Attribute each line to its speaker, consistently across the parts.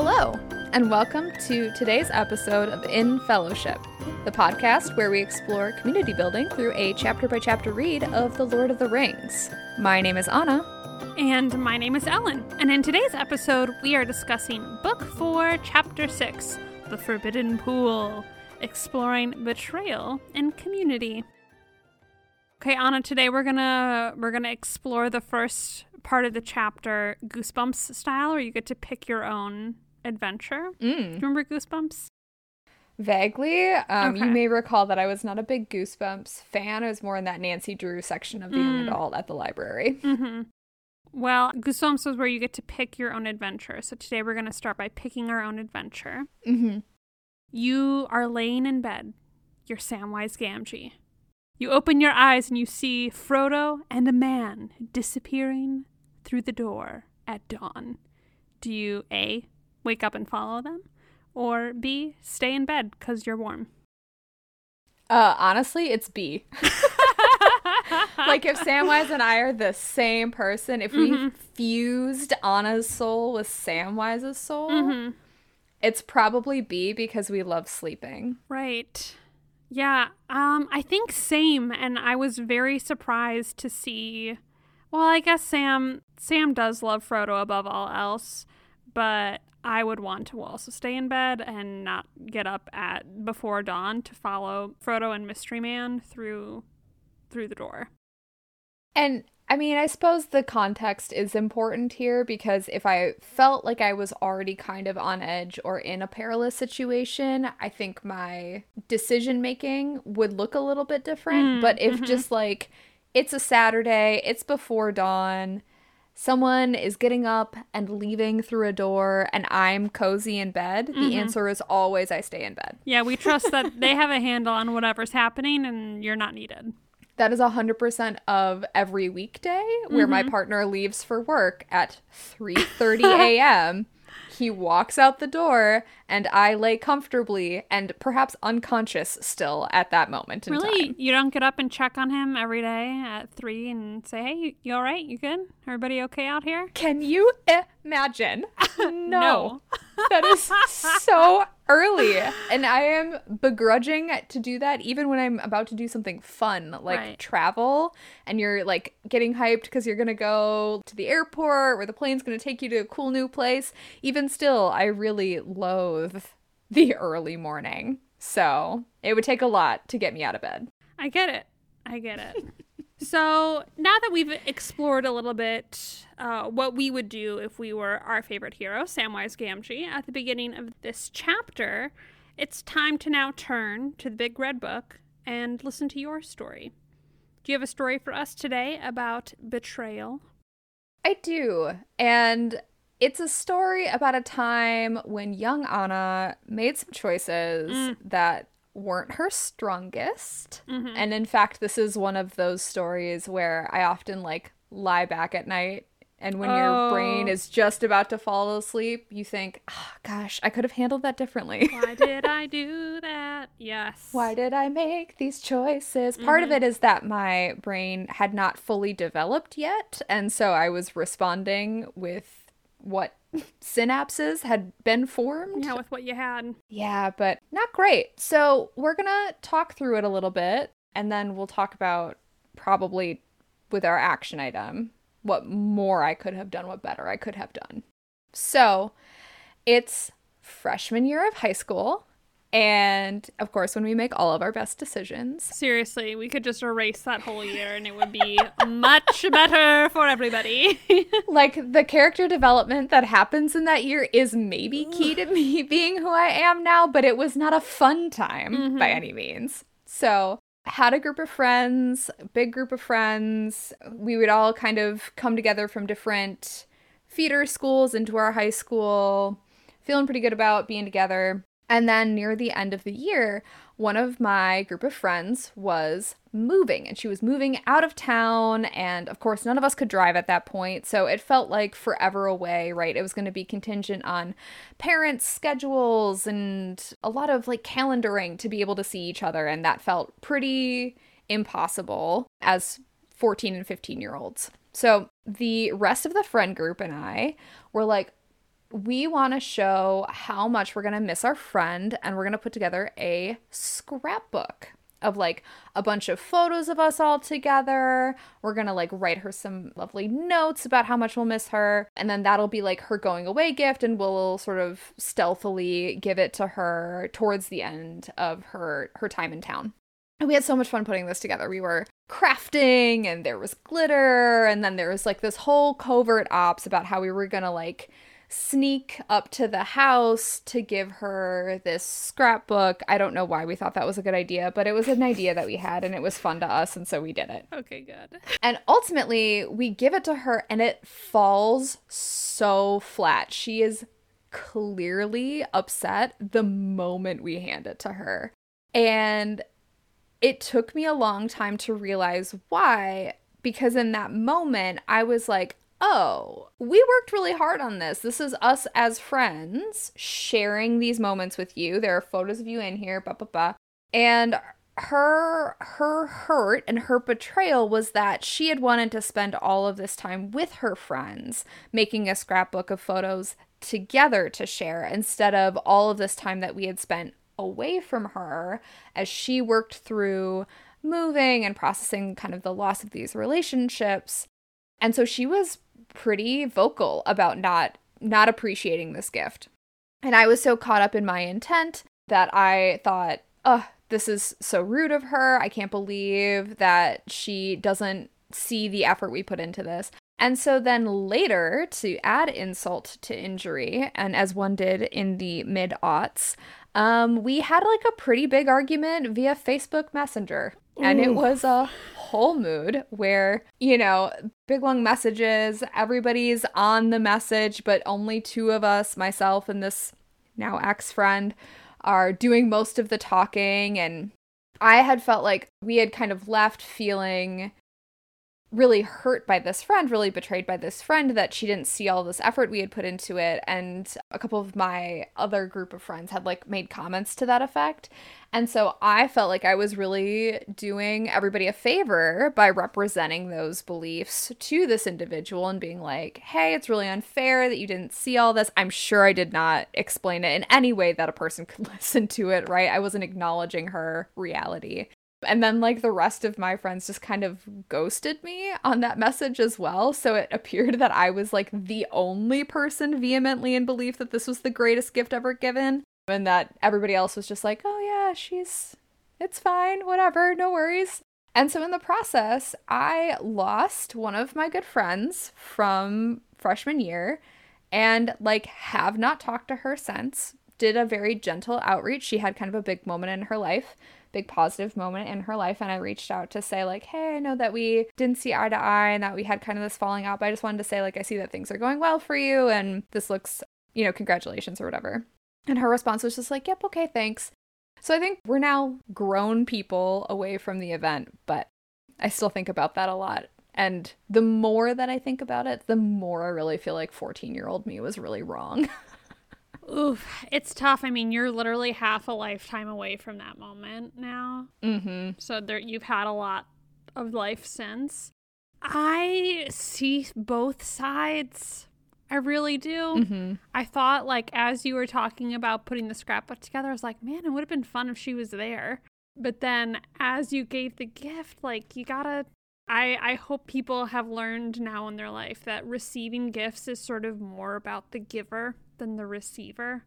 Speaker 1: Hello, and welcome to today's episode of In Fellowship, the podcast where we explore community building through a chapter by chapter read of The Lord of the Rings. My name is Anna.
Speaker 2: And my name is Ellen. And in today's episode, we are discussing Book 4, Chapter 6 The Forbidden Pool, exploring betrayal and community. Okay, Anna, today we're gonna we're gonna explore the first part of the chapter, Goosebumps style, where you get to pick your own adventure.
Speaker 1: Mm.
Speaker 2: Do you remember Goosebumps?
Speaker 1: Vaguely, um, you may recall that I was not a big Goosebumps fan. I was more in that Nancy Drew section of the young
Speaker 2: Mm.
Speaker 1: adult at the library.
Speaker 2: Mm-hmm. Well, Goosebumps was where you get to pick your own adventure. So today we're gonna start by picking our own adventure.
Speaker 1: Mm-hmm.
Speaker 2: You are laying in bed. You're Samwise Gamgee. You open your eyes and you see Frodo and a man disappearing through the door at dawn. Do you A, wake up and follow them? Or B, stay in bed because you're warm?
Speaker 1: Uh, honestly, it's B. like if Samwise and I are the same person, if we
Speaker 2: Mhm.
Speaker 1: fused Anna's soul with Samwise's soul,
Speaker 2: Mhm.
Speaker 1: it's probably B because we love sleeping.
Speaker 2: Right. Yeah, um I think same and I was very surprised to see well, I guess Sam Sam does love Frodo above all else, but I would want to also stay in bed and not get up at before dawn to follow Frodo and Mystery Man through through the door.
Speaker 1: And I mean, I suppose the context is important here because if I felt like I was already kind of on edge or in a perilous situation, I think my decision making would look a little bit different.
Speaker 2: Mm,
Speaker 1: but if
Speaker 2: mhm.
Speaker 1: just like it's a Saturday, it's before dawn, someone is getting up and leaving through a door, and I'm cozy in bed,
Speaker 2: Mhm.
Speaker 1: the answer is always I stay in bed.
Speaker 2: Yeah, we trust that they have a handle on whatever's happening and you're not needed.
Speaker 1: That is 100% of every weekday where my
Speaker 2: Mhm.
Speaker 1: partner leaves for work at 3:30 a.m. he walks out the door and I lay comfortably and perhaps unconscious still at that moment in
Speaker 2: Really?
Speaker 1: time.
Speaker 2: You don't get up and check on him every day at three and say, "Hey, you, you all right? You good? Everybody okay out here?"
Speaker 1: Can you imagine? No.
Speaker 2: No.
Speaker 1: that is so early. And I am begrudging to do that even when I'm about to do something fun, like
Speaker 2: Right.
Speaker 1: travel, and you're like getting hyped because you're gonna go to the airport where the plane's gonna take you to a cool new place. Even still, I really loathe the early morning. So it would take a lot to get me out of bed.
Speaker 2: I get it. I get it. so now that we've explored a little bit uh, what we would do if we were our favorite hero, Samwise Gamgee, at the beginning of this chapter, it's time to now turn to the Big Red Book and listen to your story. Do you have a story for us today about betrayal?
Speaker 1: I do. And it's a story about a time when young Anna made some choices
Speaker 2: Mm.
Speaker 1: that weren't her strongest.
Speaker 2: Mhm.
Speaker 1: And in fact, this is one of those stories where I often like lie back at night and when your brain
Speaker 2: Oh.
Speaker 1: is just about to fall asleep, you think, oh, gosh, I could have handled that differently.
Speaker 2: Why did I do that? Yes.
Speaker 1: Why did I make these choices? Part of
Speaker 2: Mhm.
Speaker 1: it is that my brain had not fully developed yet, and so I was responding with what synapses had been formed.
Speaker 2: Yeah, with what you had.
Speaker 1: Yeah, but not great. So, we're going to talk through it a little bit, and then we'll talk about probably with our action item what more I could have done, what better I could have done. So, it's freshman year of high school. And of course, when we make all of our best decisions,
Speaker 2: Seriously, we could just erase that whole year and it would be much better for everybody.
Speaker 1: like the character development that happens in that year is maybe key to me being who I am now, but it was not a fun time by
Speaker 2: Mhm.
Speaker 1: any means. So, had a group of friends, big group of friends. We would all kind of come together from different feeder schools into our high school, feeling pretty good about being together. And then near the end of the year, one of my group of friends was moving and she was moving out of town. And of course, none of us could drive at that point. So it felt like forever away, right? It was going to be contingent on parents' schedules and a lot of like calendaring to be able to see each other. And that felt pretty impossible as 14 and 15 year olds. So the rest of the friend group and I were like, we want to show how much we're going to miss our friend and we're going to put together a scrapbook of like a bunch of photos of us all together. We're going to like write her some lovely notes about how much we'll miss her. And then that'll be like her going away gift and we'll sort of stealthily give it to her towards the end of her her time in town. And we had so much fun putting this together. We were crafting and there was glitter and then there was like this whole covert ops about how we were going to like sneak up to the house to give her this scrapbook. I don't know why we thought that was a good idea, but it was an idea that we had and it was fun to us, and so we did it.
Speaker 2: Okay, good.
Speaker 1: And ultimately, we give it to her and it falls so flat. She is clearly upset the moment we hand it to her. And it took me a long time to realize why because in that moment I was like, oh, we worked really hard on this. This is us as friends sharing these moments with you. There are photos of you in here, blah, blah, blah. And her her hurt and her betrayal was that she had wanted to spend all of this time with her friends making a scrapbook of photos together to share instead of all of this time that we had spent away from her as she worked through moving and processing kind of the loss of these relationships and so she was pretty vocal about not not appreciating this gift. And I was so caught up in my intent that I thought, "Oh, this is so rude of her. I can't believe that she doesn't see the effort we put into this." And so then later, to add insult to injury, and as one did in the mid aughts, um, we had like a pretty big argument via Facebook Messenger. And it was a whole mood where, you know, big long messages, everybody's on the message, but only two of us, myself and this now ex friend, are doing most of the talking. And I had felt like we had kind of left feeling really hurt by this friend, really betrayed by this friend that she didn't see all this effort we had put into it. And a couple of my other group of friends had like made comments to that effect. And so I felt like I was really doing everybody a favor by representing those beliefs to this individual and being like, hey, it's really unfair that you didn't see all this. I'm sure I did not explain it in any way that a person could listen to it, right? I wasn't acknowledging her reality. And then, like, the rest of my friends just kind of ghosted me on that message as well. So it appeared that I was, like, the only person vehemently in belief that this was the greatest gift ever given. And that everybody else was just like, oh, yeah, she's, it's fine, whatever, no worries. And so in the process, I lost one of my good friends from freshman year and, like, have not talked to her since. Did a very gentle outreach. She had kind of a big moment in her life big positive moment in her life and I reached out to say like, "Hey, I know that we didn't see eye to eye and that we had kind of this falling out, but I just wanted to say like I see that things are going well for you and this looks, you know, congratulations or whatever." And her response was just like, "Yep, okay, thanks." So I think we're now grown people away from the event, but I still think about that a lot. And the more that I think about it, the more I really feel like 14 year old me was really wrong.
Speaker 2: Oof, it's tough. I mean, you're literally half a lifetime away from that moment now.
Speaker 1: Mm-hmm.
Speaker 2: So there, you've had a lot of life since. I see both sides. I really do.
Speaker 1: Mm-hmm.
Speaker 2: I thought, like, as you were talking about putting the scrapbook together, I was like, man, it would have been fun if she was there. But then as you gave the gift, like, you gotta. I, I hope people have learned now in their life that receiving gifts is sort of more about the giver than the receiver.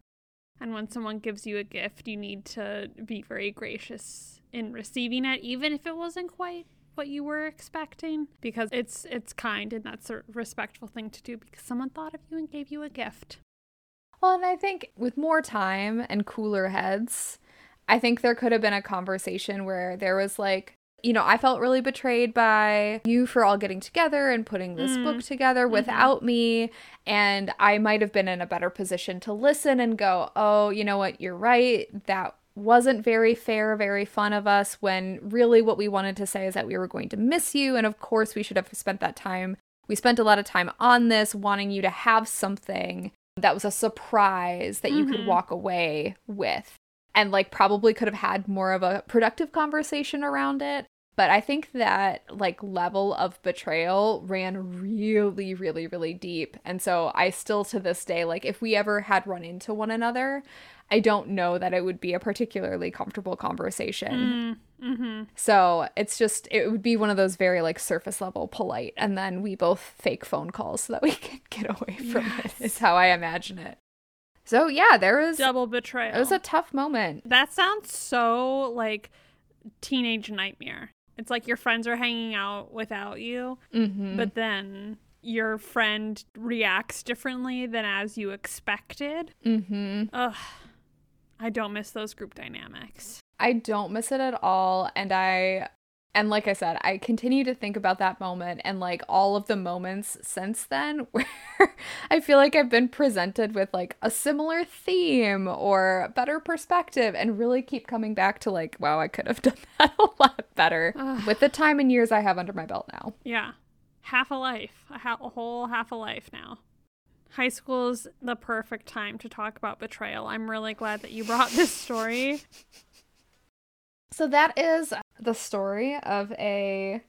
Speaker 2: And when someone gives you a gift, you need to be very gracious in receiving it, even if it wasn't quite what you were expecting, because it's it's kind and that's a respectful thing to do because someone thought of you and gave you a gift.
Speaker 1: Well, and I think with more time and cooler heads, I think there could have been a conversation where there was like, you know, I felt really betrayed by you for all getting together and putting this mm. book together mm-hmm. without mm-hmm. me. And I might have been in a better position to listen and go, oh, you know what, you're right. That wasn't very fair, very fun of us when really what we wanted to say is that we were going to miss you. And of course, we should have spent that time. We spent a lot of time on this, wanting you to have something that was a surprise that you mm-hmm. could walk away with and like probably could have had more of a productive conversation around it But I think that like level of betrayal ran really, really, really deep. And so I still to this day, like if we ever had run into one another, I don't know that it would be a particularly comfortable conversation.
Speaker 2: Mm, mm-hmm.
Speaker 1: So it's just, it would be one of those very like surface level polite. And then we both fake phone calls so that we can get away from
Speaker 2: Yes.
Speaker 1: it, is how I imagine it. So yeah, there was,
Speaker 2: Double betrayal.
Speaker 1: it was a tough moment.
Speaker 2: that sounds so like teenage nightmare. It's like your friends are hanging out without you,
Speaker 1: Mm-hmm.
Speaker 2: but then your friend reacts differently than as you expected.
Speaker 1: mm-hmm.
Speaker 2: Ugh. I don't miss those group dynamics.
Speaker 1: I don't miss it at all. And I, and like I said, I continue to think about that moment and like all of the moments since then where I feel like I've been presented with like a similar theme or better perspective and really keep coming back to like, wow, I could have done that a lot better
Speaker 2: Ugh.
Speaker 1: with the time and years I have under my belt now.
Speaker 2: Yeah. Half a life, a, ha- a whole half a life now. High school is the perfect time to talk about betrayal. I'm really glad that you brought this story.
Speaker 1: So that is the story of a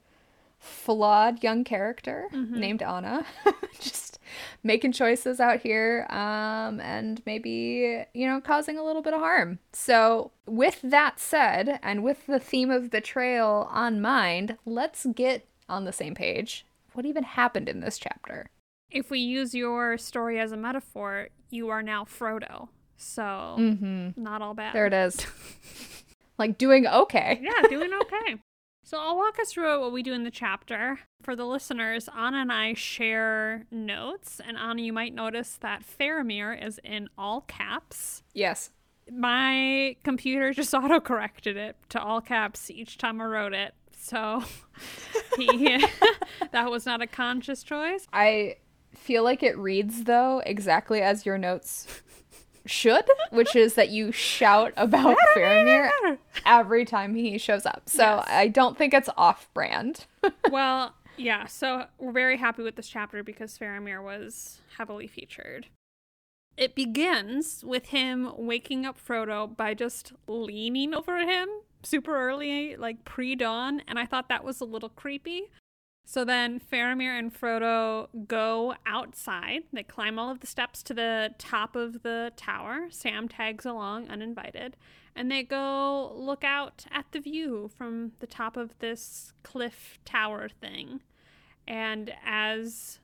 Speaker 1: flawed young character
Speaker 2: Mhm.
Speaker 1: named Anna. Just making choices out here um, and maybe, you know, causing a little bit of harm. So, with that said, and with the theme of betrayal on mind, let's get on the same page. What even happened in this chapter?
Speaker 2: If we use your story as a metaphor, you are now Frodo. So,
Speaker 1: Mm-hmm.
Speaker 2: not all bad.
Speaker 1: There it is. like doing okay.
Speaker 2: yeah, doing okay. So I'll walk us through what we do in the chapter. For the listeners, Anna and I share notes, and Anna, you might notice that Faramir is in all caps.
Speaker 1: Yes.
Speaker 2: My computer just auto corrected it to all caps each time I wrote it. So he, that was not a conscious choice.
Speaker 1: I feel like it reads though exactly as your notes should, which is that you shout about Faramir every time he shows up. So
Speaker 2: Yes.
Speaker 1: I don't think it's off brand.
Speaker 2: well, yeah, so we're very happy with this chapter because Faramir was heavily featured. It begins with him waking up Frodo by just leaning over him super early, like pre dawn, and I thought that was a little creepy. So then Faramir and Frodo go outside. They climb all of the steps to the top of the tower. Sam tags along uninvited. And they go look out at the view from the top of this cliff tower thing. And as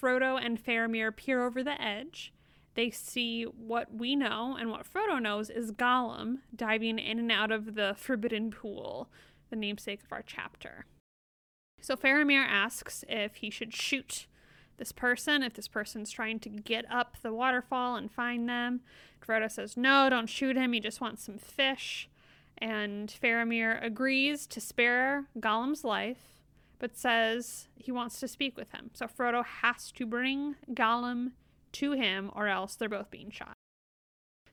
Speaker 2: Frodo and Faramir peer over the edge, they see what we know and what Frodo knows is Gollum diving in and out of the Forbidden Pool, the namesake of our chapter. So Faramir asks if he should shoot this person, if this person's trying to get up the waterfall and find them. Frodo says, No, don't shoot him. He just wants some fish. And Faramir agrees to spare Gollum's life, but says he wants to speak with him. So Frodo has to bring Gollum to him, or else they're both being shot.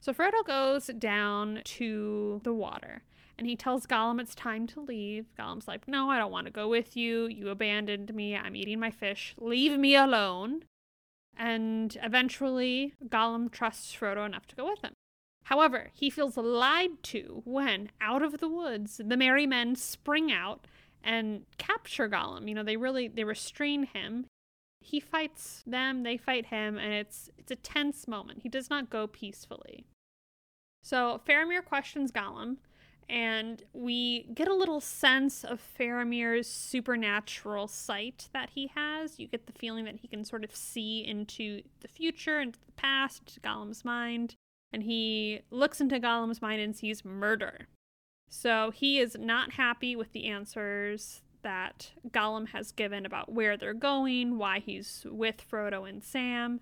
Speaker 2: So Frodo goes down to the water and he tells Gollum it's time to leave. Gollum's like, No, I don't want to go with you. You abandoned me. I'm eating my fish. Leave me alone. And eventually, Gollum trusts Frodo enough to go with him. However, he feels lied to when, out of the woods, the merry men spring out and capture Gollum. You know, they really they restrain him. He fights them, they fight him, and it's it's a tense moment. He does not go peacefully. So Faramir questions Gollum, and we get a little sense of Faramir's supernatural sight that he has. You get the feeling that he can sort of see into the future, into the past, into Gollum's mind, and he looks into Gollum's mind and sees murder. So he is not happy with the answers that Gollum has given about where they're going, why he's with Frodo and Sam.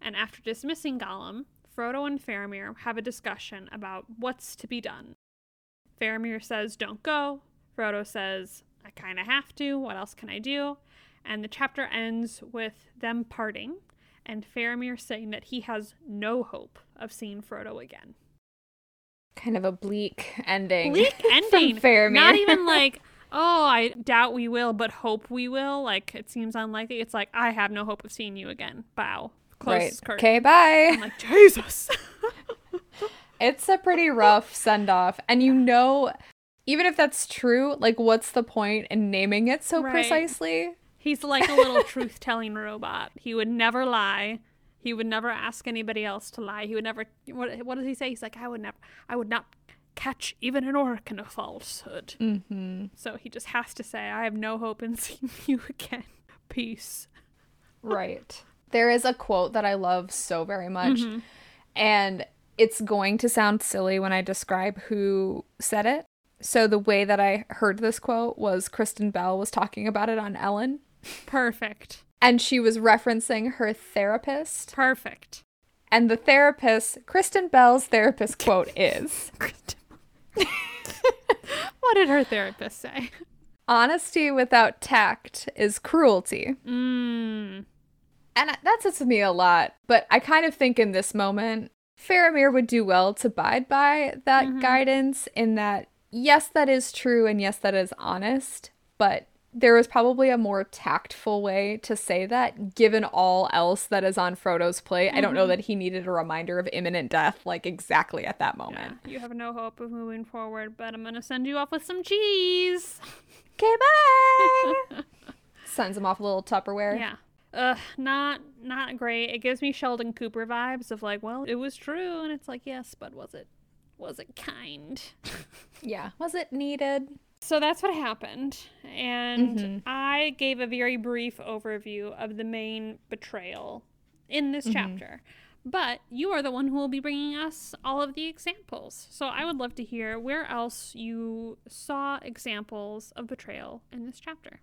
Speaker 2: And after dismissing Gollum, Frodo and Faramir have a discussion about what's to be done. Faramir says, Don't go. Frodo says, I kind of have to. What else can I do? And the chapter ends with them parting and Faramir saying that he has no hope of seeing Frodo again.
Speaker 1: Kind of a bleak ending.
Speaker 2: Bleak ending.
Speaker 1: From Faramir.
Speaker 2: Not even like, oh, I doubt we will, but hope we will. Like, it seems unlikely. It's like, I have no hope of seeing you again. Bow. Close
Speaker 1: right.
Speaker 2: curtain.
Speaker 1: Okay, bye.
Speaker 2: I'm like, Jesus.
Speaker 1: It's a pretty rough send off. And you know, even if that's true, like what's the point in naming it so
Speaker 2: Right.
Speaker 1: precisely?
Speaker 2: He's like a little truth telling robot. He would never lie. He would never ask anybody else to lie. He would never what what does he say? He's like, I would never I would not catch even an orc in a falsehood.
Speaker 1: Mm-hmm.
Speaker 2: So he just has to say, I have no hope in seeing you again. Peace.
Speaker 1: Right. There is a quote that I love so very much,
Speaker 2: Mm-hmm.
Speaker 1: and it's going to sound silly when I describe who said it. So the way that I heard this quote was Kristen Bell was talking about it on Ellen,
Speaker 2: Perfect.
Speaker 1: and she was referencing her therapist.
Speaker 2: Perfect.
Speaker 1: And the therapist, Kristen Bell's therapist quote is
Speaker 2: what did her therapist say?
Speaker 1: Honesty without tact is cruelty.
Speaker 2: Mm.
Speaker 1: And that sits with me a lot, but I kind of think in this moment, Faramir would do well to abide by that mm-hmm. guidance in that, yes, that is true, and yes, that is honest, but there was probably a more tactful way to say that given all else that is on Frodo's plate. I don't know mm-hmm. that he needed a reminder of imminent death, like exactly at that
Speaker 2: Yeah,
Speaker 1: moment.
Speaker 2: you have no hope of moving forward, but I'm gonna send you off with some cheese.
Speaker 1: Okay, bye! Sends him off a little Tupperware.
Speaker 2: Yeah. Ugh, not not great. It gives me Sheldon Cooper vibes of like, well, it was true, and it's like, yes, but was it was it kind?
Speaker 1: yeah. Was it needed?
Speaker 2: So that's what happened, and
Speaker 1: Mhm.
Speaker 2: I gave a very brief overview of the main betrayal in this chapter. But you are the one who will be bringing us all of the examples. So I would love to hear where else you saw examples of betrayal in this chapter.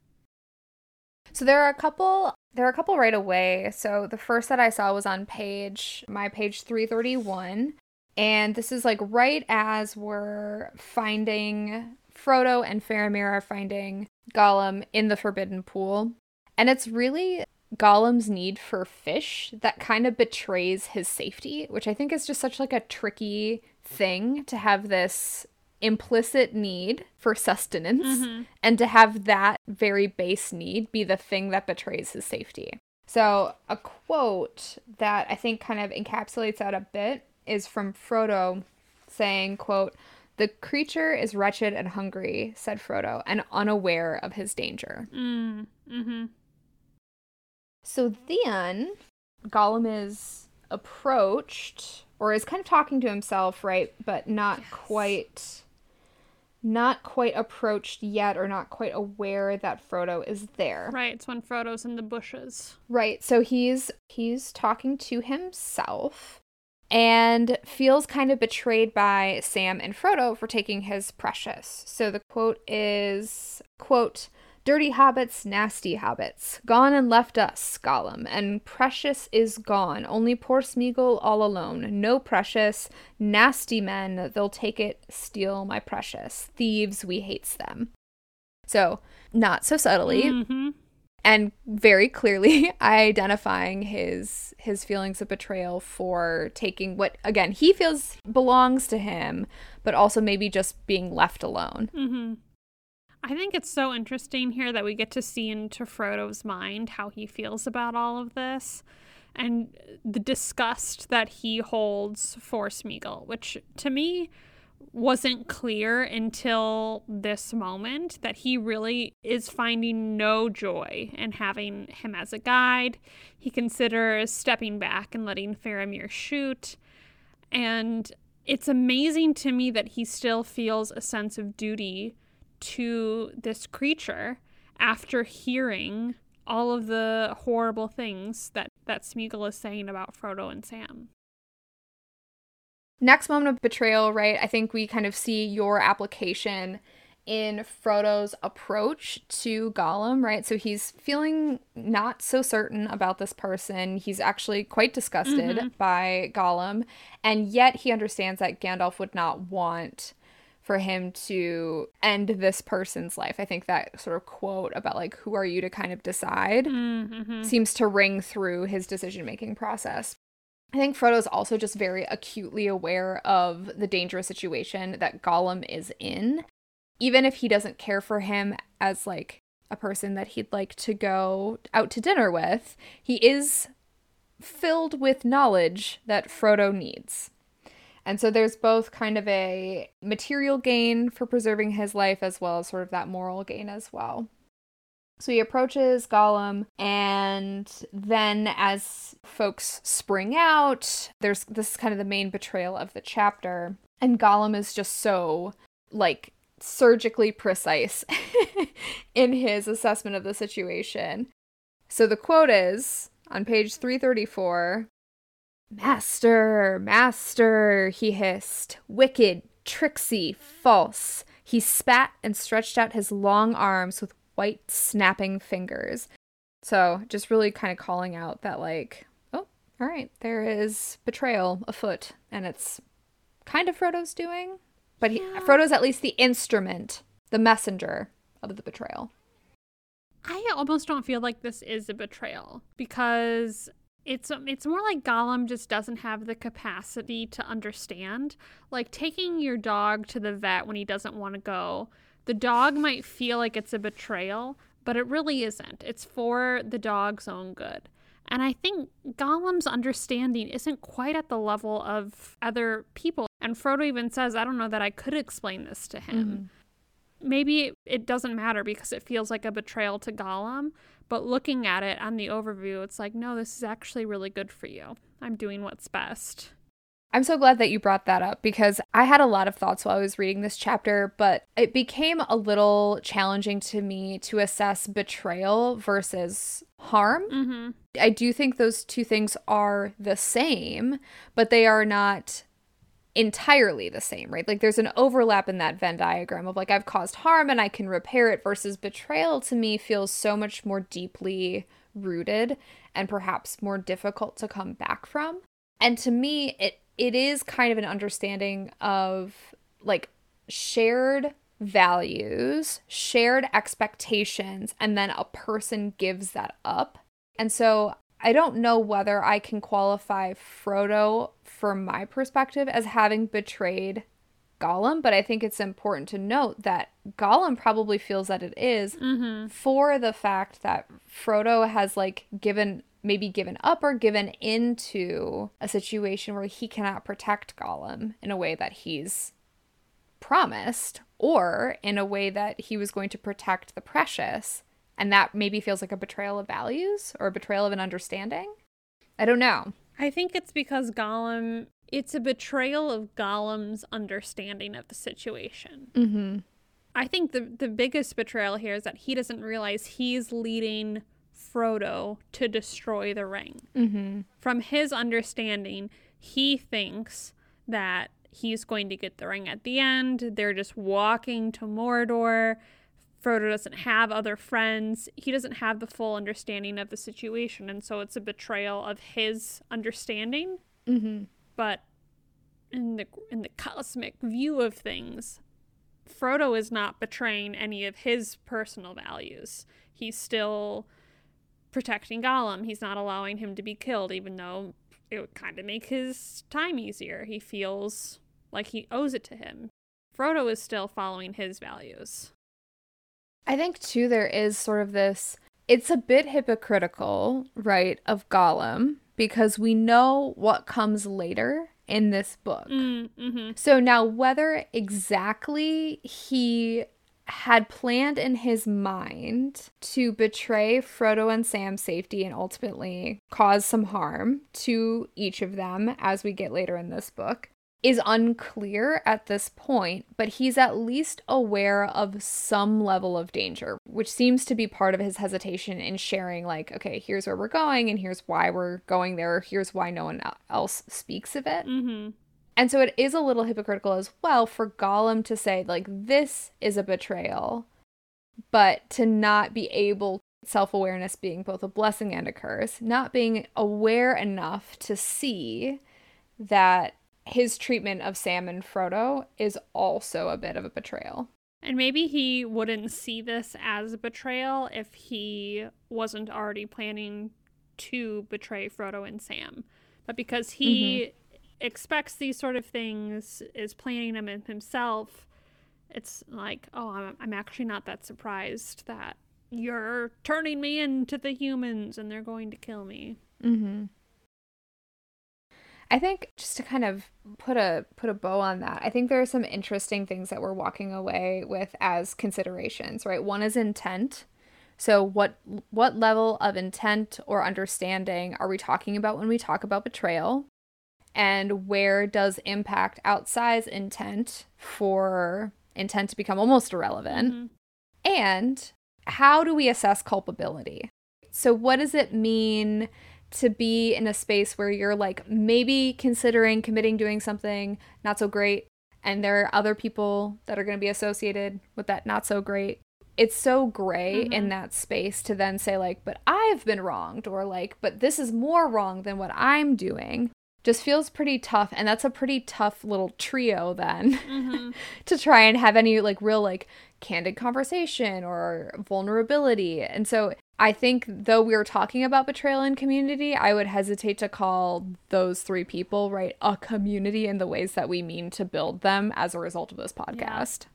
Speaker 1: So there are a couple there are a couple right away. So the first that I saw was on page my page 331 and this is like right as we're finding Frodo and Faramir are finding Gollum in the forbidden pool. And it's really Gollum's need for fish that kind of betrays his safety, which I think is just such like a tricky thing to have this implicit need for sustenance and to have that very base need be the thing that betrays his safety. So, a quote that I think kind of encapsulates that a bit is from Frodo saying, quote, "The creature is wretched and hungry," said Frodo, and unaware of his danger.
Speaker 2: Mm, mm-hmm.
Speaker 1: So then Gollum is approached or is kind of talking to himself, right? But not quite not quite approached yet or not quite aware that Frodo is there.
Speaker 2: Right, it's when Frodo's in the bushes.
Speaker 1: Right. So he's he's talking to himself and feels kind of betrayed by Sam and Frodo for taking his precious. So the quote is quote Dirty hobbitses, nasty hobbitses. gone and left us, Gollum, and precious is gone. Only poor Smeagol all alone. No precious, nasty men, they'll take it, steal my precious. Thieves, we hates them. So, not so subtly,
Speaker 2: Mm-hmm.
Speaker 1: and very clearly identifying his his feelings of betrayal for taking what again he feels belongs to him but also maybe just being left alone
Speaker 2: Mm-hmm. I think it's so interesting here that we get to see into Frodo's mind how he feels about all of this and the disgust that he holds for Smeagol, which to me wasn't clear until this moment that he really is finding no joy in having him as a guide. He considers stepping back and letting Faramir shoot. And it's amazing to me that he still feels a sense of duty to this creature after hearing all of the horrible things that, that Smeagol is saying about Frodo and Sam.
Speaker 1: next moment of betrayal right i think we kind of see your application in Frodo's approach to Gollum, right? So he's feeling not so certain about this person. He's actually quite disgusted mm-hmm. by Gollum, and yet he understands that Gandalf would not want for him to end this person's life. I think that sort of quote about like who are you to kind of decide
Speaker 2: Mm-hmm.
Speaker 1: seems to ring through his decision-making process. I think Frodo's also just very acutely aware of the dangerous situation that Gollum is in. Even if he doesn't care for him as like a person that he'd like to go out to dinner with, he is filled with knowledge that Frodo needs. And so there's both kind of a material gain for preserving his life as well as sort of that moral gain as well. So he approaches Gollum, and then as folks spring out, there's this is kind of the main betrayal of the chapter. And Gollum is just so like surgically precise in his assessment of the situation. So the quote is on page 334 Master, master, he hissed. Wicked, tricksy, false. He spat and stretched out his long arms with white, snapping fingers. So just really kind of calling out that, like, oh, all right, there is betrayal afoot, and it's kind of Frodo's doing, but he, yeah. Frodo's at least the instrument, the messenger of the betrayal.
Speaker 2: I almost don't feel like this is a betrayal because it's it's more like Gollum just doesn't have the capacity to understand. Like taking your dog to the vet when he doesn't want to go. The dog might feel like it's a betrayal, but it really isn't. It's for the dog's own good. And I think Gollum's understanding isn't quite at the level of other people. And Frodo even says, I don't know that I could explain this to him. Mm-hmm maybe it doesn't matter because it feels like a betrayal to Gollum, but looking at it on the overview, it's like, no, this is actually really good for you. I'm doing what's best.
Speaker 1: I'm so glad that you brought that up because I had a lot of thoughts while I was reading this chapter, but it became a little challenging to me to assess betrayal versus harm. Mm-hmm. I do think those two things are the same, but they are not entirely the same, right? Like there's an overlap in that Venn diagram of like I've caused harm and I can repair it versus betrayal to me feels so much more deeply rooted and perhaps more difficult to come back from. And to me it it is kind of an understanding of like shared values, shared expectations and then a person gives that up. And so I don't know whether I can qualify Frodo from my perspective as having betrayed Gollum, but I think it's important to note that Gollum probably feels that it is mm-hmm. for the fact that Frodo has like given maybe given up or given into a situation where he cannot protect Gollum in a way that he's promised or in a way that he was going to protect the precious and that maybe feels like a betrayal of values or a betrayal of an understanding. I don't know.
Speaker 2: I think it's because Gollum, it's a betrayal of Gollum's understanding of the situation. Mm-hmm. I think the the biggest betrayal here is that he doesn't realize he's leading Frodo to destroy the ring. Mm-hmm. From his understanding, he thinks that he's going to get the ring at the end. They're just walking to Mordor. Frodo doesn't have other friends. He doesn't have the full understanding of the situation, and so it's a betrayal of his understanding. Mm-hmm. But in the in the cosmic view of things, Frodo is not betraying any of his personal values. He's still protecting Gollum. He's not allowing him to be killed, even though it would kind of make his time easier. He feels like he owes it to him. Frodo is still following his values.
Speaker 1: I think too there is sort of this it's a bit hypocritical, right, of Gollum because we know what comes later in this book. Mm, mm-hmm. So now whether exactly he had planned in his mind to betray Frodo and Sam's safety and ultimately cause some harm to each of them as we get later in this book is unclear at this point, but he's at least aware of some level of danger, which seems to be part of his hesitation in sharing, like, okay, here's where we're going, and here's why we're going there, here's why no one else speaks of it. Mm-hmm. And so it is a little hypocritical as well for Gollum to say, like, this is a betrayal, but to not be able self awareness being both a blessing and a curse, not being aware enough to see that his treatment of Sam and Frodo is also a bit of a betrayal.
Speaker 2: And maybe he wouldn't see this as a betrayal if he wasn't already planning to betray Frodo and Sam. But because he mm-hmm. expects these sort of things, is planning them himself, it's like, oh, I'm, I'm actually not that surprised that you're turning me into the humans and they're going to kill me. Mm-hmm.
Speaker 1: I think just to kind of put a put a bow on that, I think there are some interesting things that we're walking away with as considerations, right? One is intent. So what what level of intent or understanding are we talking about when we talk about betrayal? And where does impact outsize intent for intent to become almost irrelevant? Mm-hmm. And how do we assess culpability? So what does it mean to be in a space where you're like maybe considering committing doing something not so great and there are other people that are going to be associated with that not so great it's so gray mm-hmm. in that space to then say like but i've been wronged or like but this is more wrong than what i'm doing just feels pretty tough and that's a pretty tough little trio then mm-hmm. to try and have any like real like candid conversation or vulnerability and so I think though we were talking about betrayal in community, I would hesitate to call those three people, right, a community in the ways that we mean to build them as a result of this podcast.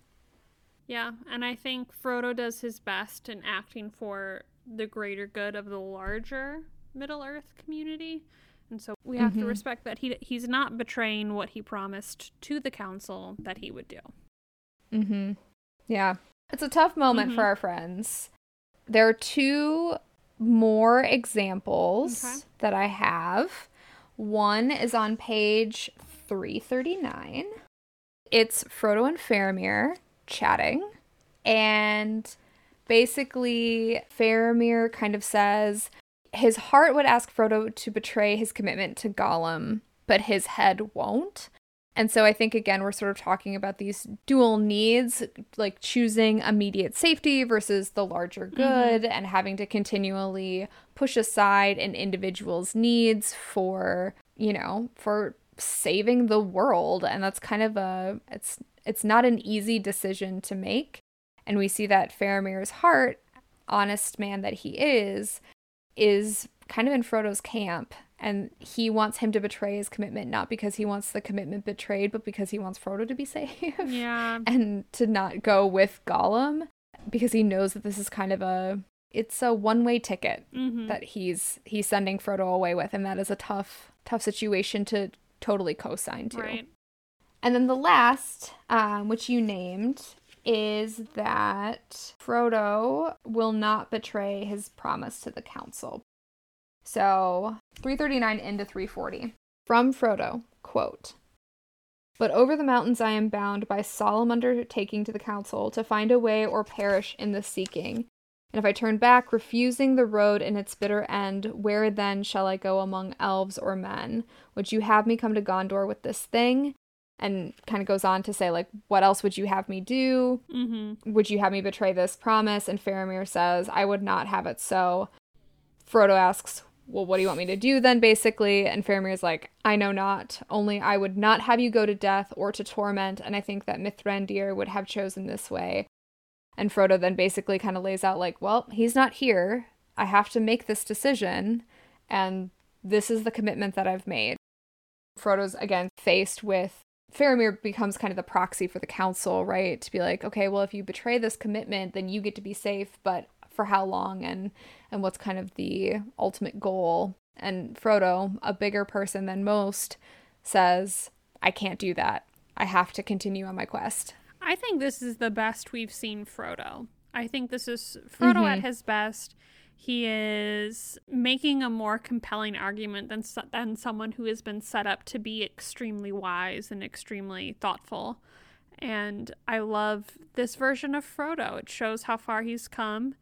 Speaker 2: Yeah, yeah. and I think Frodo does his best in acting for the greater good of the larger Middle Earth community. And so we have mm-hmm. to respect that he he's not betraying what he promised to the council that he would do.
Speaker 1: Mhm. Yeah. It's a tough moment mm-hmm. for our friends there are two more examples okay. that I have. One is on page 339. It's Frodo and Faramir chatting. And basically, Faramir kind of says his heart would ask Frodo to betray his commitment to Gollum, but his head won't. And so I think again we're sort of talking about these dual needs, like choosing immediate safety versus the larger mm-hmm. good mm-hmm. and having to continually push aside an individual's needs for, you know, for saving the world and that's kind of a it's it's not an easy decision to make. And we see that Faramir's heart, honest man that he is, is kind of in Frodo's camp and he wants him to betray his commitment not because he wants the commitment betrayed but because he wants Frodo to be safe.
Speaker 2: Yeah.
Speaker 1: and to not go with Gollum because he knows that this is kind of a it's a one-way ticket mm-hmm. that he's he's sending Frodo away with and that is a tough tough situation to totally co-sign to.
Speaker 2: Right.
Speaker 1: And then the last, um, which you named, is that Frodo will not betray his promise to the council. So 339 into 340. From Frodo, quote, But over the mountains I am bound by solemn undertaking to the council to find a way or perish in the seeking. And if I turn back, refusing the road in its bitter end, where then shall I go among elves or men? Would you have me come to Gondor with this thing? And kind of goes on to say, like, what else would you have me do? Mm-hmm. Would you have me betray this promise? And Faramir says, I would not have it so. Frodo asks, well, what do you want me to do then, basically? And Faramir's like, I know not. Only I would not have you go to death or to torment, and I think that Mithrandir would have chosen this way. And Frodo then basically kind of lays out, like, well, he's not here. I have to make this decision, and this is the commitment that I've made. Frodo's again faced with Faramir becomes kind of the proxy for the council, right? To be like, okay, well, if you betray this commitment, then you get to be safe, but for how long and and what's kind of the ultimate goal. And Frodo, a bigger person than most, says, I can't do that. I have to continue on my quest.
Speaker 2: I think this is the best we've seen Frodo. I think this is Frodo mm-hmm. at his best. He is making a more compelling argument than than someone who has been set up to be extremely wise and extremely thoughtful. And I love this version of Frodo. It shows how far he's come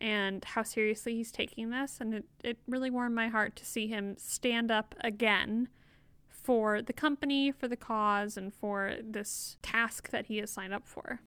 Speaker 2: and how seriously he's taking this. And it, it really warmed my heart to see him stand up again for the company, for the cause, and for this task that he has signed up for.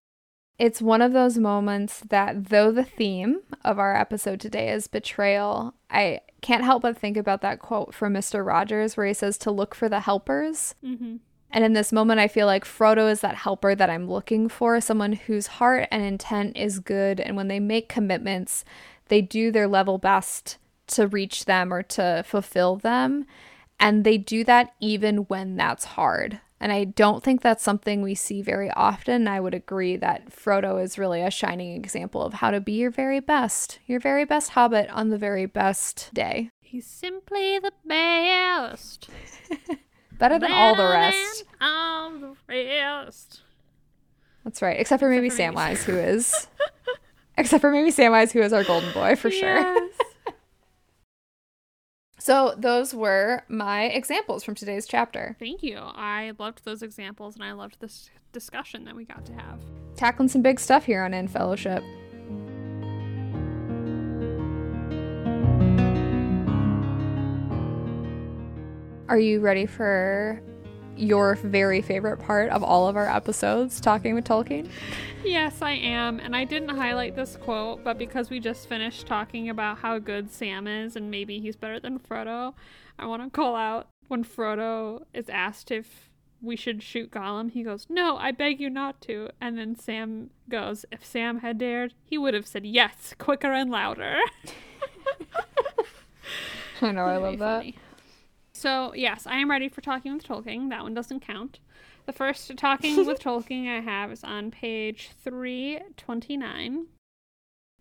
Speaker 1: It's one of those moments that, though the theme of our episode today is betrayal, I can't help but think about that quote from Mr. Rogers where he says to look for the helpers. Mm-hmm. And in this moment, I feel like Frodo is that helper that I'm looking for, someone whose heart and intent is good. And when they make commitments, they do their level best to reach them or to fulfill them. And they do that even when that's hard. And I don't think that's something we see very often. I would agree that Frodo is really a shining example of how to be your very best, your very best hobbit on the very best day.
Speaker 2: He's simply the best.
Speaker 1: Better than all the rest.
Speaker 2: All the rest.
Speaker 1: That's right. Except for maybe
Speaker 2: for maybe
Speaker 1: Samwise, who is. Except for maybe Samwise, who is our golden boy for sure.
Speaker 2: Yes.
Speaker 1: So those were my examples from today's chapter.
Speaker 2: Thank you. I loved those examples and I loved this discussion that we got to have.
Speaker 1: Tackling some big stuff here on In Fellowship. Are you ready for your very favorite part of all of our episodes, talking with Tolkien?
Speaker 2: Yes, I am. And I didn't highlight this quote, but because we just finished talking about how good Sam is and maybe he's better than Frodo, I want to call out when Frodo is asked if we should shoot Gollum, he goes, No, I beg you not to. And then Sam goes, If Sam had dared, he would have said yes, quicker and louder.
Speaker 1: I know, I love that.
Speaker 2: So, yes, I am ready for talking with Tolkien. That one doesn't count. The first talking with Tolkien I have is on page 329.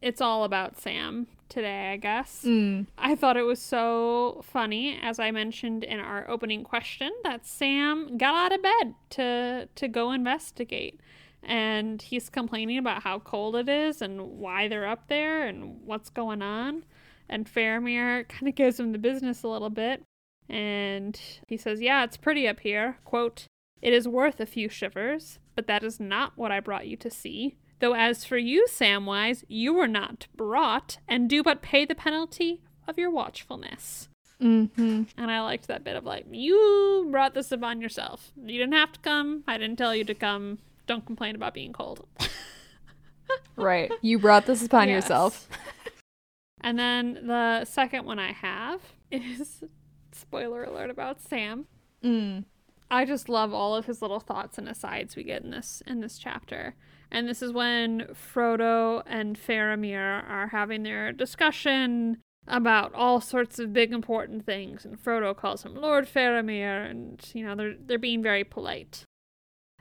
Speaker 2: It's all about Sam today, I guess.
Speaker 1: Mm.
Speaker 2: I thought it was so funny, as I mentioned in our opening question, that Sam got out of bed to to go investigate. And he's complaining about how cold it is and why they're up there and what's going on. And Faramir kind of gives him the business a little bit. And he says, Yeah, it's pretty up here. Quote, It is worth a few shivers, but that is not what I brought you to see. Though as for you, Samwise, you were not brought, and do but pay the penalty of your watchfulness.
Speaker 1: Mm-hmm.
Speaker 2: And I liked that bit of like, you brought this upon yourself. You didn't have to come. I didn't tell you to come. Don't complain about being cold.
Speaker 1: Right. You brought this upon
Speaker 2: Yes.
Speaker 1: yourself.
Speaker 2: And then the second one I have is spoiler alert about Sam.
Speaker 1: Mm.
Speaker 2: I just love all of his little thoughts and asides we get in this in this chapter. And this is when Frodo and Faramir are having their discussion about all sorts of big important things and Frodo calls him Lord Faramir and you know they're they're being very polite.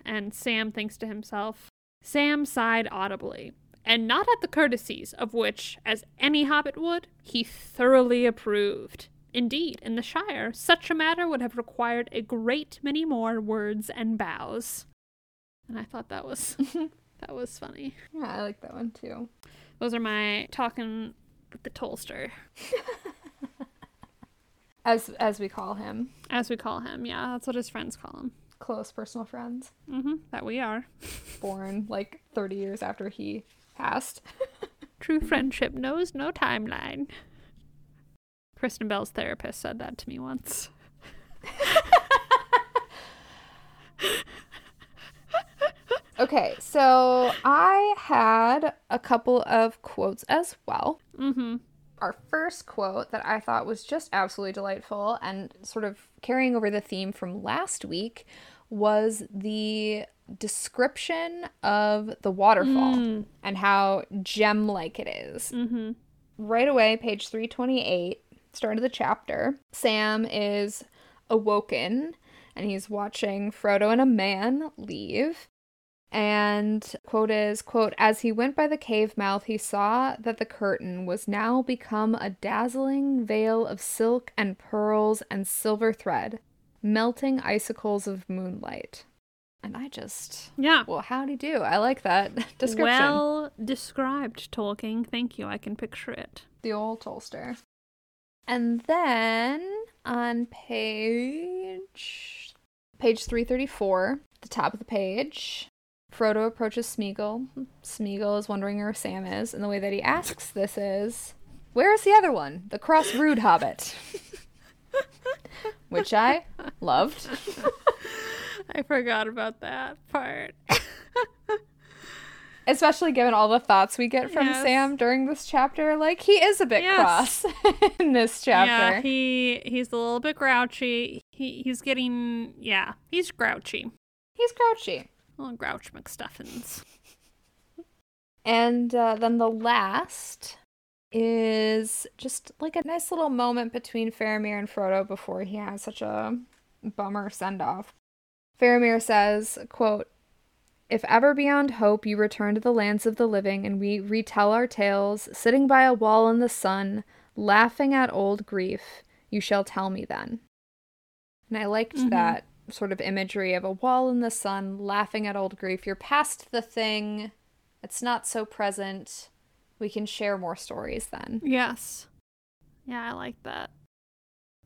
Speaker 2: And Sam thinks to himself, Sam sighed audibly, and not at the courtesies of which, as any hobbit would, he thoroughly approved. Indeed, in the Shire, such a matter would have required a great many more words and bows. And I thought that was that was funny.
Speaker 1: Yeah, I like that one too.
Speaker 2: Those are my talking with the Tolster,
Speaker 1: As as we call him,
Speaker 2: as we call him. Yeah, that's what his friends call him.
Speaker 1: close personal friends,
Speaker 2: hmm that we are.
Speaker 1: born like 30 years after he passed.
Speaker 2: True friendship knows no timeline. Kristen Bell's therapist said that to me once.
Speaker 1: Okay, so I had a couple of quotes as well.
Speaker 2: Mm-hmm.
Speaker 1: Our first quote that I thought was just absolutely delightful and sort of carrying over the theme from last week was the description of the waterfall
Speaker 2: Mm.
Speaker 1: and how gem like it is.
Speaker 2: Mm-hmm.
Speaker 1: right away, page 328, start of the chapter, Sam is awoken and he's watching Frodo and a man leave. And quote is quote as he went by the cave mouth he saw that the curtain was now become a dazzling veil of silk and pearls and silver thread melting icicles of moonlight and i just
Speaker 2: Yeah.
Speaker 1: well howdy do i like that description
Speaker 2: Well described, Tolkien. Thank you. I can picture it.
Speaker 1: the old Tolster. And then on page page 334, the top of the page, Frodo approaches Smeagol. Smeagol is wondering where Sam is, and the way that he asks this is, "Where is the other one? The cross rude hobbit?" Which I loved.
Speaker 2: I forgot about that part.
Speaker 1: Especially given all the thoughts we get from
Speaker 2: Yes.
Speaker 1: Sam during this chapter, like he is a bit
Speaker 2: Yes.
Speaker 1: cross in this chapter.
Speaker 2: Yeah, he he's a little bit grouchy. He he's getting yeah, he's grouchy.
Speaker 1: He's grouchy.
Speaker 2: Little grouch McStuffins.
Speaker 1: And uh, then the last is just like a nice little moment between Faramir and Frodo before he has such a bummer send off. Faramir says, quote, If ever beyond hope you return to the lands of the living and we retell our tales, sitting by a wall in the sun, laughing at old grief, you shall tell me then. And I liked
Speaker 2: Mhm.
Speaker 1: that sort of imagery of a wall in the sun, laughing at old grief. You're past the thing, it's not so present. We can share more stories then.
Speaker 2: Yes. Yeah, I like that.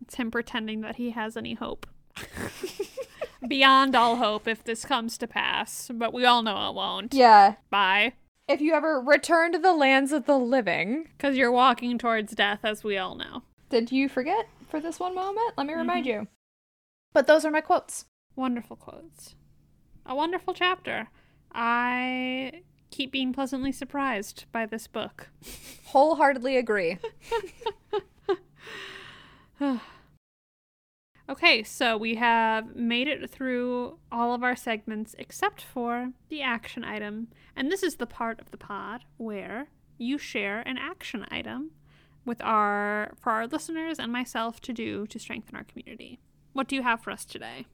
Speaker 2: It's him pretending that he has any hope. Beyond all hope if this comes to pass, but we all know it won't.
Speaker 1: Yeah.
Speaker 2: Bye.
Speaker 1: If you ever return to the lands of the living,
Speaker 2: Because you're walking towards death, as we all know.
Speaker 1: did you forget for this one moment? Let me mm-hmm. remind you. But those are my quotes.
Speaker 2: Wonderful quotes. A wonderful chapter. I keep being pleasantly surprised by this book.
Speaker 1: Wholeheartedly agree.
Speaker 2: Okay, so we have made it through all of our segments except for the action item. And this is the part of the pod where you share an action item with our for our listeners and myself to do to strengthen our community. What do you have for us today?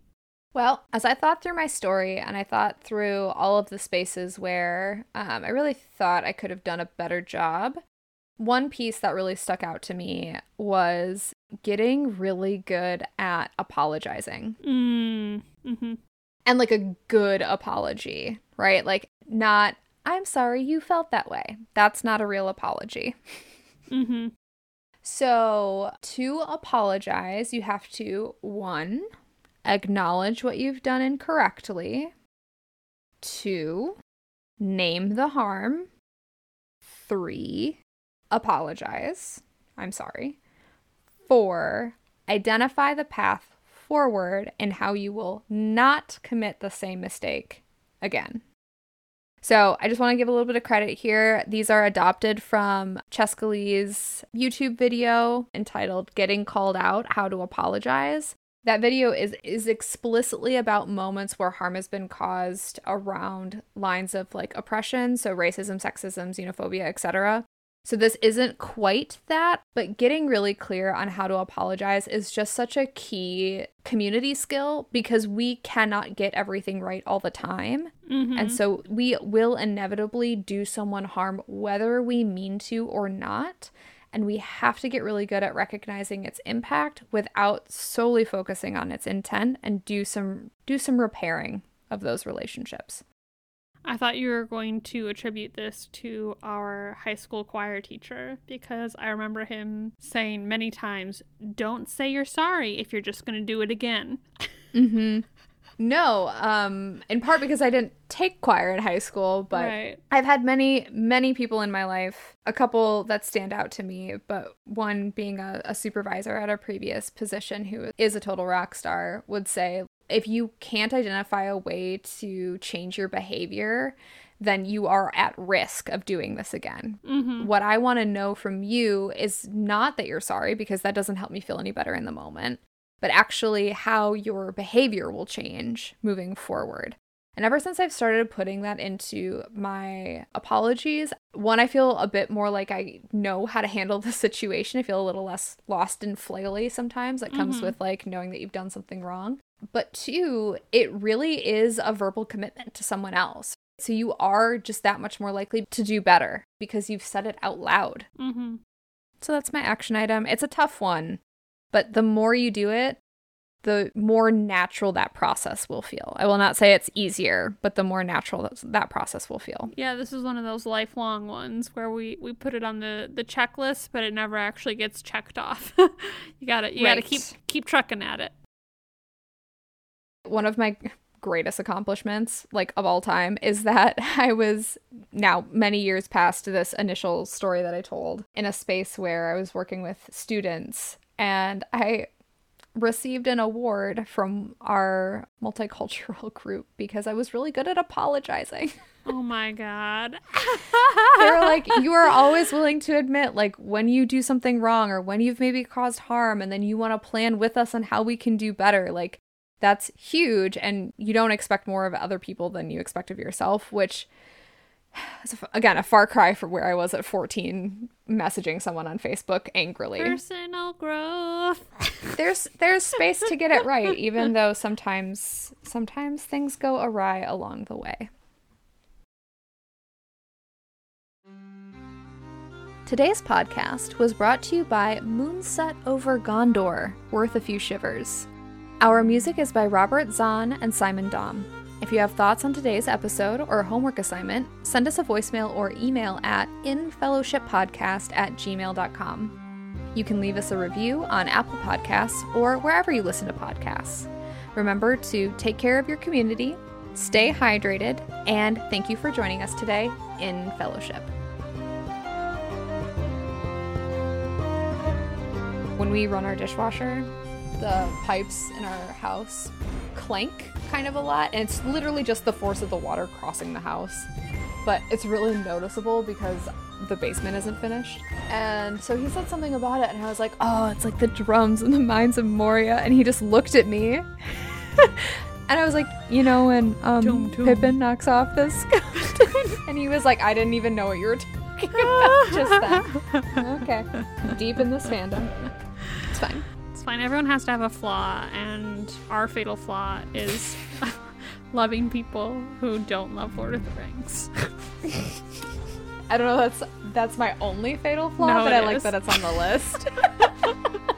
Speaker 1: Well, as I thought through my story and I thought through all of the spaces where um, I really thought I could have done a better job, one piece that really stuck out to me was getting really good at apologizing
Speaker 2: Mm. Mm-hmm.
Speaker 1: and like a good apology, right? Like, not, I'm sorry you felt that way. That's not a real apology.
Speaker 2: Mm-hmm.
Speaker 1: So, to apologize, you have to one, acknowledge what you've done incorrectly, two, name the harm, three, apologize. I'm sorry. Four, identify the path forward and how you will not commit the same mistake again. So I just want to give a little bit of credit here. These are adopted from Chescaleigh's YouTube video entitled Getting Called Out How to Apologize. That video is is explicitly about moments where harm has been caused around lines of like oppression, so racism, sexism, xenophobia, etc. So this isn't quite that, but getting really clear on how to apologize is just such a key community skill because we cannot get everything right all the time.
Speaker 2: Mm-hmm.
Speaker 1: And so we will inevitably do someone harm whether we mean to or not. And we have to get really good at recognizing its impact without solely focusing on its intent and do some do some repairing of those relationships.
Speaker 2: I thought you were going to attribute this to our high school choir teacher because I remember him saying many times, "Don't say you're sorry if you're just going to do it again."
Speaker 1: Mm-hmm. No, um, in part because I didn't take choir in high school, but
Speaker 2: right.
Speaker 1: I've had many, many people in my life, a couple that stand out to me, but one being a, a supervisor at a previous position who is a total rock star would say, if you can't identify a way to change your behavior, then you are at risk of doing this again.
Speaker 2: Mm-hmm.
Speaker 1: What I want to know from you is not that you're sorry, because that doesn't help me feel any better in the moment, but actually how your behavior will change moving forward. And ever since I've started putting that into my apologies, one, I feel a bit more like I know how to handle the situation. I feel a little less lost and flaily sometimes. That comes
Speaker 2: Mhm.
Speaker 1: with like knowing that you've done something wrong. But two, it really is a verbal commitment to someone else. So you are just that much more likely to do better because you've said it out loud.
Speaker 2: Mm-hmm.
Speaker 1: So that's my action item. It's a tough one, but the more you do it, the more natural that process will feel. I will not say it's easier, but the more natural that, that process will feel.
Speaker 2: Yeah, this is one of those lifelong ones where we we put it on the the checklist, but it never actually gets checked off. you got to you got to keep keep trucking at it.
Speaker 1: One of my greatest accomplishments, like of all time, is that I was now many years past this initial story that I told in a space where I was working with students and I received an award from our multicultural group because I was really good at apologizing.
Speaker 2: Oh my god.
Speaker 1: they were like, you are always willing to admit, like, when you do something wrong or when you've maybe caused harm, and then you want to plan with us on how we can do better. Like, that's huge. And you don't expect more of other people than you expect of yourself, which again, a far cry from where I was at 14, messaging someone on Facebook angrily.
Speaker 2: Personal growth.
Speaker 1: There's there's space to get it right, even though sometimes sometimes things go awry along the way. Today's podcast was brought to you by Moonset Over Gondor, worth a few shivers. Our music is by Robert Zahn and Simon Dom. If you have thoughts on today's episode or homework assignment, send us a voicemail or email at infellowshippodcast at gmail.com. You can leave us a review on Apple Podcasts or wherever you listen to podcasts. Remember to take care of your community, stay hydrated, and thank you for joining us today in fellowship. When we run our dishwasher, the pipes in our house clank kind of a lot, and it's literally just the force of the water crossing the house. But it's really noticeable because the basement isn't finished. And so he said something about it, and I was like, oh, it's like the drums in the Mines of Moria. And he just looked at me. and I was like, you know, when um,
Speaker 2: Doom, doom.
Speaker 1: Pippin knocks off the skeleton. and he was like, I didn't even know what you were talking about just then. okay. Deep in this fandom. It's fine.
Speaker 2: It's fine. Everyone has to have a flaw, and our fatal flaw is loving people who don't love Lord of the Rings.
Speaker 1: I don't know. That's that's my only fatal flaw,
Speaker 2: No,
Speaker 1: but I like that it's on the list.